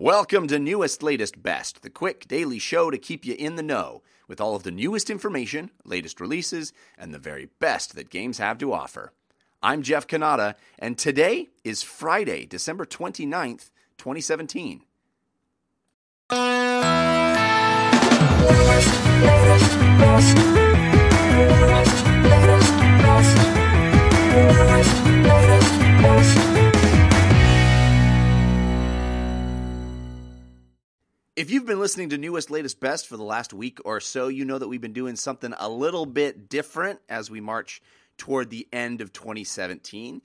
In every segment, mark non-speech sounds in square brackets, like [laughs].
Welcome to Newest, Latest, Best, the quick daily show to keep you in the know with all of the newest information, latest releases, and the very best that games have to offer. I'm Jeff Cannata, and today is Friday, December 29th, 2017. If you've been listening to Newest, Latest, Best for the last week or so, you know that we've been doing something a little bit different as we march toward the end of 2017.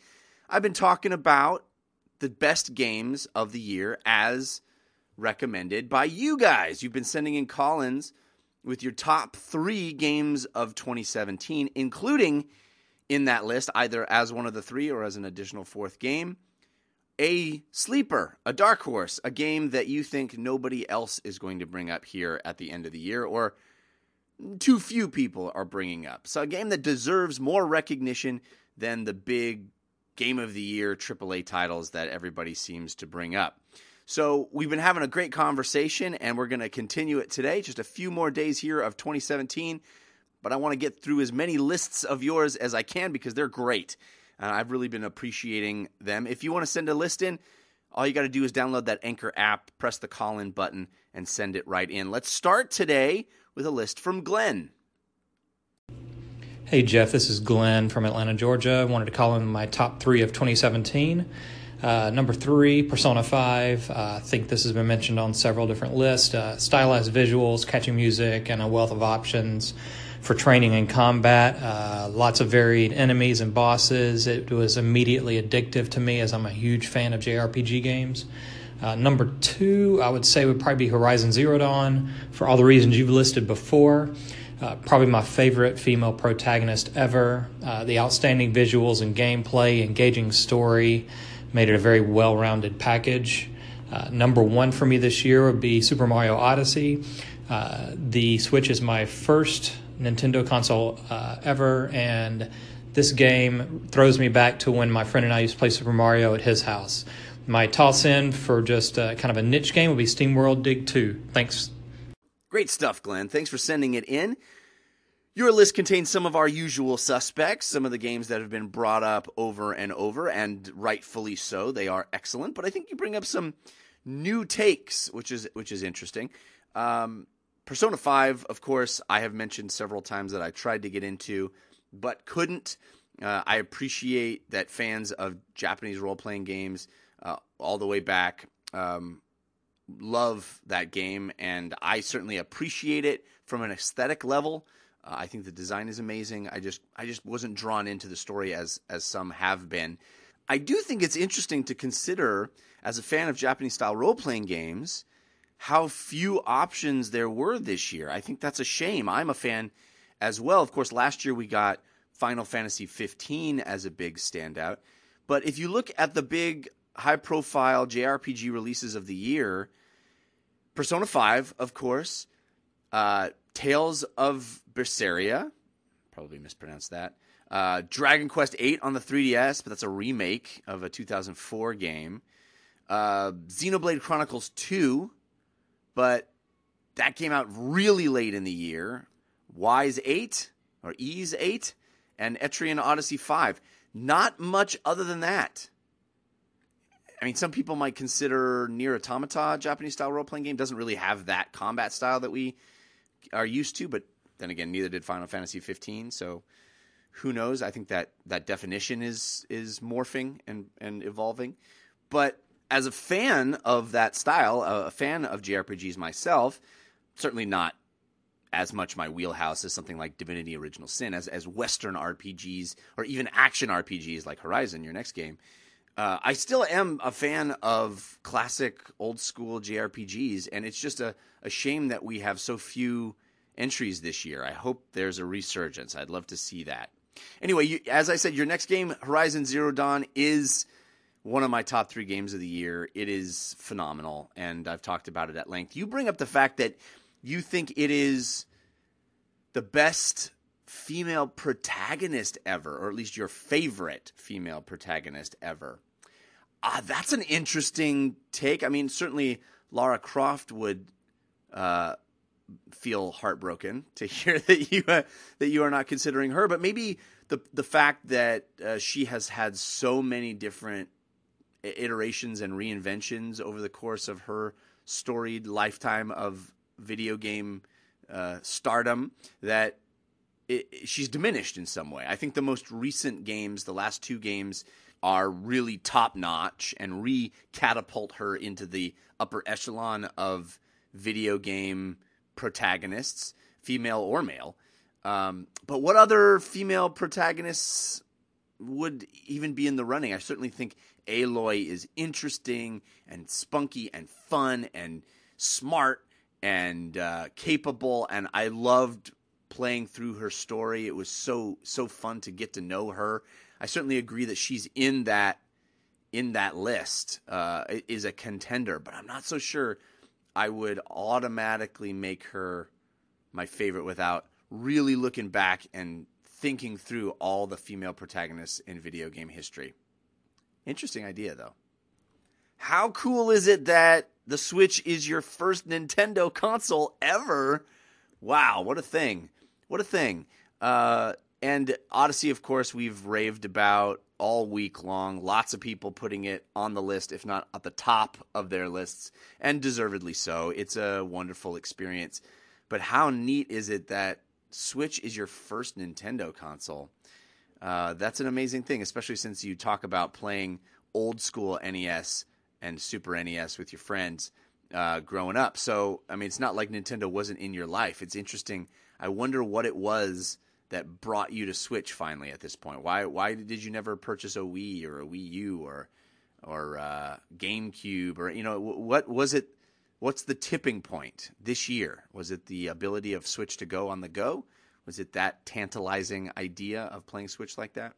I've been talking about the best games of the year as recommended by you guys. You've been sending in call-ins with your top three games of 2017, including in that list, either as one of the three or as an additional fourth game, a sleeper, a dark horse, a game that you think nobody else is going to bring up here at the end of the year, or too few people are bringing up. So, a game that deserves more recognition than the big game of the year AAA titles that everybody seems to bring up. So, we've been having a great conversation and we're going to continue it today. Just a few more days here of 2017, but I want to get through as many lists of yours as I can because they're great. Uh, I've really been appreciating them. If you want to send a list in, all you got to do is download that Anchor app, press the call in button, and send it right in. Let's start today with a list from Glenn. Hey Jeff, this is Glenn from Atlanta, Georgia. I wanted to call in my top three of 2017. Uh, number three, Persona 5. Uh, I think this has been mentioned on several different lists. Uh, stylized visuals, catchy music, and a wealth of options for training and combat. Uh, lots of varied enemies and bosses. It was immediately addictive to me as I'm a huge fan of JRPG games. Uh, number two, I would say would probably be Horizon Zero Dawn for all the reasons you've listed before. Uh, probably my favorite female protagonist ever. Uh, the outstanding visuals and gameplay, engaging story made it a very well rounded package. Uh, number one for me this year would be Super Mario Odyssey. Uh, the Switch is my first Nintendo console uh, ever, and this game throws me back to when my friend and I used to play Super Mario at his house. My toss in for just uh, kind of a niche game would be SteamWorld Dig 2. Thanks. Great stuff, Glenn. Thanks for sending it in. Your list contains some of our usual suspects, some of the games that have been brought up over and over, and rightfully so. They are excellent, but I think you bring up some new takes, which is which is interesting. Um, Persona 5, of course, I have mentioned several times that I tried to get into, but couldn't. Uh, I appreciate that fans of Japanese role playing games, uh, all the way back, um, love that game, and I certainly appreciate it from an aesthetic level. Uh, I think the design is amazing. I just I just wasn't drawn into the story as as some have been. I do think it's interesting to consider as a fan of Japanese style role playing games how few options there were this year. I think that's a shame. I'm a fan as well. Of course, last year we got Final Fantasy 15 as a big standout. But if you look at the big high profile JRPG releases of the year, Persona 5, of course, uh, Tales of Berseria, probably mispronounced that. Uh, Dragon Quest 8 on the 3DS, but that's a remake of a 2004 game. Uh, Xenoblade Chronicles 2, but that came out really late in the year. Wise 8 or Ys 8 and Etrian Odyssey 5. Not much other than that. I mean, some people might consider Nier Automata Japanese style role playing game doesn't really have that combat style that we are used to, but then again, neither did Final Fantasy 15. So who knows? I think that that definition is is morphing and and evolving. But as a fan of that style, a fan of JRPGs myself, certainly not as much my wheelhouse as something like Divinity Original Sin, as as Western RPGs or even action RPGs like Horizon, your next game. Uh, I still am a fan of classic old school JRPGs, and it's just a, a shame that we have so few entries this year. I hope there's a resurgence. I'd love to see that. Anyway, you, as I said, your next game, Horizon Zero Dawn, is one of my top three games of the year. It is phenomenal, and I've talked about it at length. You bring up the fact that you think it is the best female protagonist ever, or at least your favorite female protagonist ever. Ah, that's an interesting take. I mean, certainly Lara Croft would uh, feel heartbroken to [laughs] hear that you uh, that you are not considering her, but maybe the the fact that uh, she has had so many different iterations and reinventions over the course of her storied lifetime of video game uh, stardom that it, she's diminished in some way. I think the most recent games, the last two games, are really top notch and re catapult her into the upper echelon of video game protagonists, female or male. Um, but what other female protagonists would even be in the running? I certainly think Aloy is interesting and spunky and fun and smart and uh, capable, and I loved playing through her story. It was so so fun to get to know her. I certainly agree that she's in that in that list uh, is a contender, but I'm not so sure I would automatically make her my favorite without really looking back and thinking through all the female protagonists in video game history. Interesting idea, though. How cool is it that the Switch is your first Nintendo console ever? Wow, what a thing. What a thing. Uh, and Odyssey, of course, we've raved about all week long. Lots of people putting it on the list, if not at the top of their lists, and deservedly so. It's a wonderful experience. But how neat is it that Switch is your first Nintendo console? Uh, that's an amazing thing, especially since you talk about playing old school NES and Super NES with your friends uh, growing up. So, I mean, it's not like Nintendo wasn't in your life. It's interesting. I wonder what it was that brought you to Switch finally at this point. Why why did you never purchase a Wii or a Wii U or or uh, GameCube or you know what was it? What's the tipping point this year? Was it the ability of Switch to go on the go? Was it that tantalizing idea of playing Switch like that?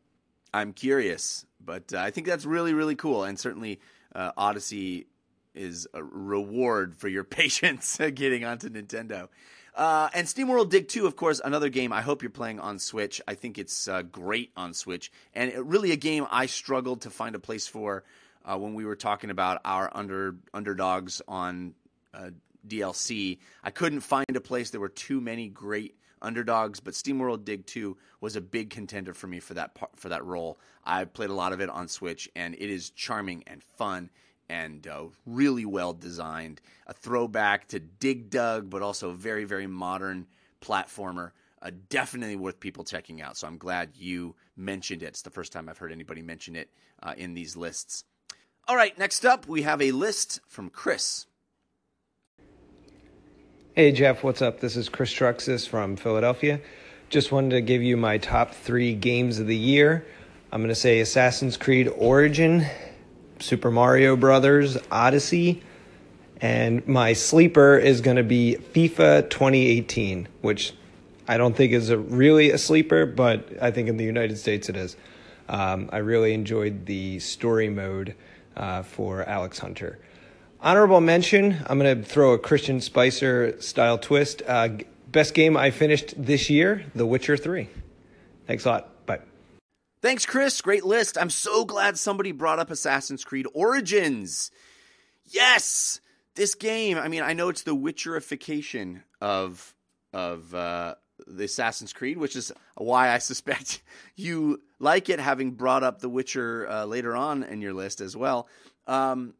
I'm curious, but uh, I think that's really really cool, and certainly uh, Odyssey is a reward for your [laughs] patience getting onto Nintendo. Uh, and SteamWorld Dig 2, of course, another game I hope you're playing on Switch. I think it's uh, great on Switch. And it, really a game I struggled to find a place for uh, when we were talking about our under underdogs on uh, DLC. I couldn't find a place. There were too many great underdogs, but SteamWorld Dig 2 was a big contender for me for that for that role. I played a lot of it on Switch, and it is charming and fun and uh, really well designed. A throwback to Dig Dug, but also a very, very modern platformer. Uh, definitely worth people checking out. So I'm glad you mentioned it. It's the first time I've heard anybody mention it uh, in these lists. All right, next up, we have a list from Chris. Hey, Jeff, what's up? This is Chris Truxis from Philadelphia. Just wanted to give you my top three games of the year. I'm going to say Assassin's Creed Origin, Super Mario Brothers Odyssey, and my sleeper is going to be FIFA 2018, which I don't think is a, really a sleeper, but I think in the United States it is. Um, I really enjoyed the story mode uh, for Alex Hunter. Honorable mention, I'm going to throw a Christian Spicer style twist. Uh, best game I finished this year, The Witcher 3. Thanks a lot. Bye. Thanks, Chris. Great list. I'm so glad somebody brought up Assassin's Creed Origins. Yes, this game. I mean, I know it's the Witcherification of of uh, the Assassin's Creed, which is why I suspect [laughs] you like it, having brought up The Witcher uh, later on in your list as well. Um,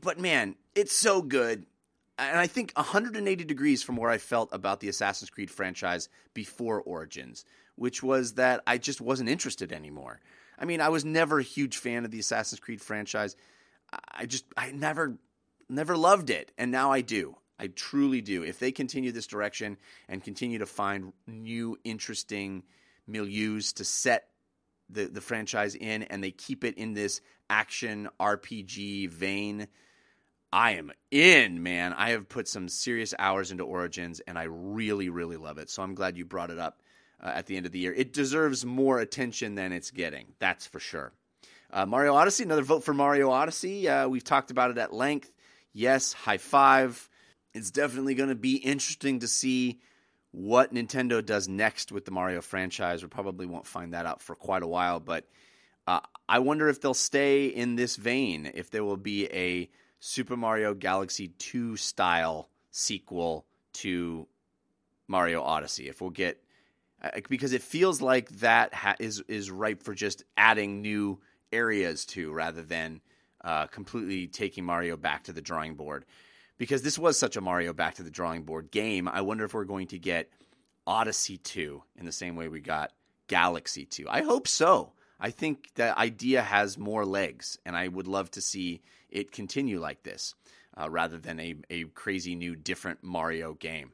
but man, it's so good. And I think 180 degrees from where I felt about the Assassin's Creed franchise before Origins which was that I just wasn't interested anymore. I mean, I was never a huge fan of the Assassin's Creed franchise. I just I never never loved it, and now I do. I truly do. If they continue this direction and continue to find new interesting milieus to set the the franchise in and they keep it in this action RPG vein, I am in, man. I have put some serious hours into Origins and I really really love it. So I'm glad you brought it up uh, at the end of the year. It deserves more attention than it's getting. That's for sure. Uh, Mario Odyssey, another vote for Mario Odyssey. Uh, we've talked about it at length. Yes, high five. It's definitely going to be interesting to see what Nintendo does next with the Mario franchise. We probably won't find that out for quite a while, but uh, I wonder if they'll stay in this vein, if there will be a Super Mario Galaxy 2 style sequel to Mario Odyssey. If we'll get uh, because it feels like that ha- is is ripe for just adding new areas to rather than uh, completely taking Mario back to the drawing board. Because this was such a Mario back to the drawing board game, I wonder if we're going to get Odyssey 2 in the same way we got Galaxy 2. I hope so. I think the idea has more legs, and I would love to see it continue like this uh, rather than a, a crazy new different Mario game.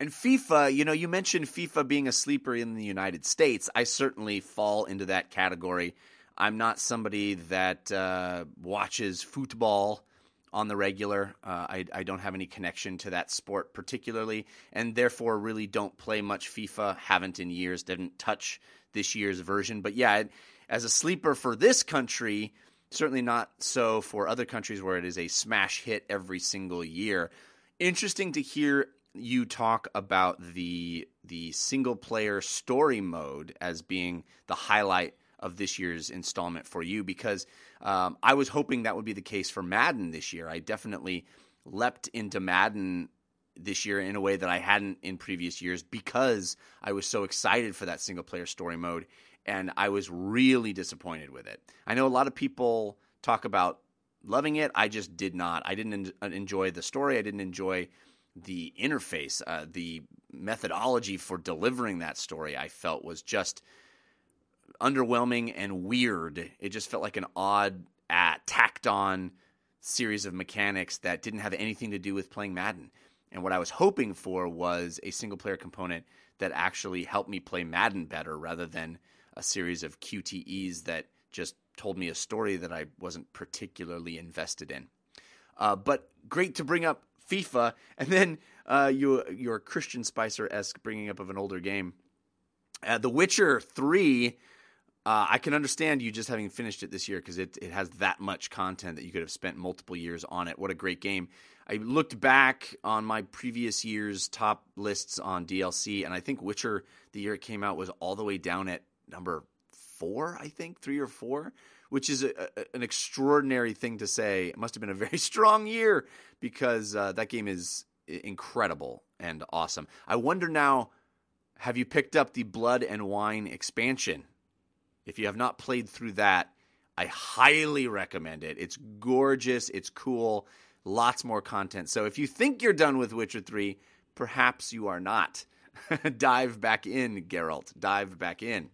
And FIFA, you know, you mentioned FIFA being a sleeper in the United States. I certainly fall into that category. I'm not somebody that uh, watches football on the regular. Uh, I, I, don't have any connection to that sport particularly, and therefore really don't play much FIFA. Haven't in years. Didn't touch this year's version. But yeah, as a sleeper for this country, certainly not so for other countries where it is a smash hit every single year. Interesting to hear you talk about the the single player story mode as being the highlight of this year's installment for you because um, I was hoping that would be the case for Madden this year. I definitely leapt into Madden this year in a way that I hadn't in previous years because I was so excited for that single player story mode and I was really disappointed with it. I know a lot of people talk about loving it. I just did not. I didn't en- enjoy the story. I didn't enjoy the interface, uh, the methodology for delivering that story. I felt was just underwhelming and weird. It just felt like an odd, uh, tacked on series of mechanics that didn't have anything to do with playing Madden. And what I was hoping for was a single player component that actually helped me play Madden better rather than a series of QTEs that just told me a story that I wasn't particularly invested in. Uh, but great to bring up FIFA, [laughs] and then uh, you, your Christian Spicer esque bringing up of an older game. Uh, the Witcher 3, uh, I can understand you just having finished it this year because it, it has that much content that you could have spent multiple years on it. What a great game. I looked back on my previous year's top lists on DLC, and I think Witcher, the year it came out, was all the way down at number four, I think, three or four, which is a, a, an extraordinary thing to say. It must have been a [laughs] very strong year because uh, that game is incredible and awesome. I wonder now, have you picked up the Blood and Wine expansion? If you have not played through that, I highly recommend it. It's gorgeous, it's cool, lots more content. So if you think you're done with Witcher 3, perhaps you are not. [laughs] Dive back in, Geralt. Dive back in.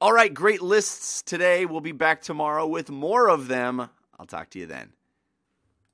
All right, great lists today. We'll be back tomorrow with more of them. I'll talk to you then.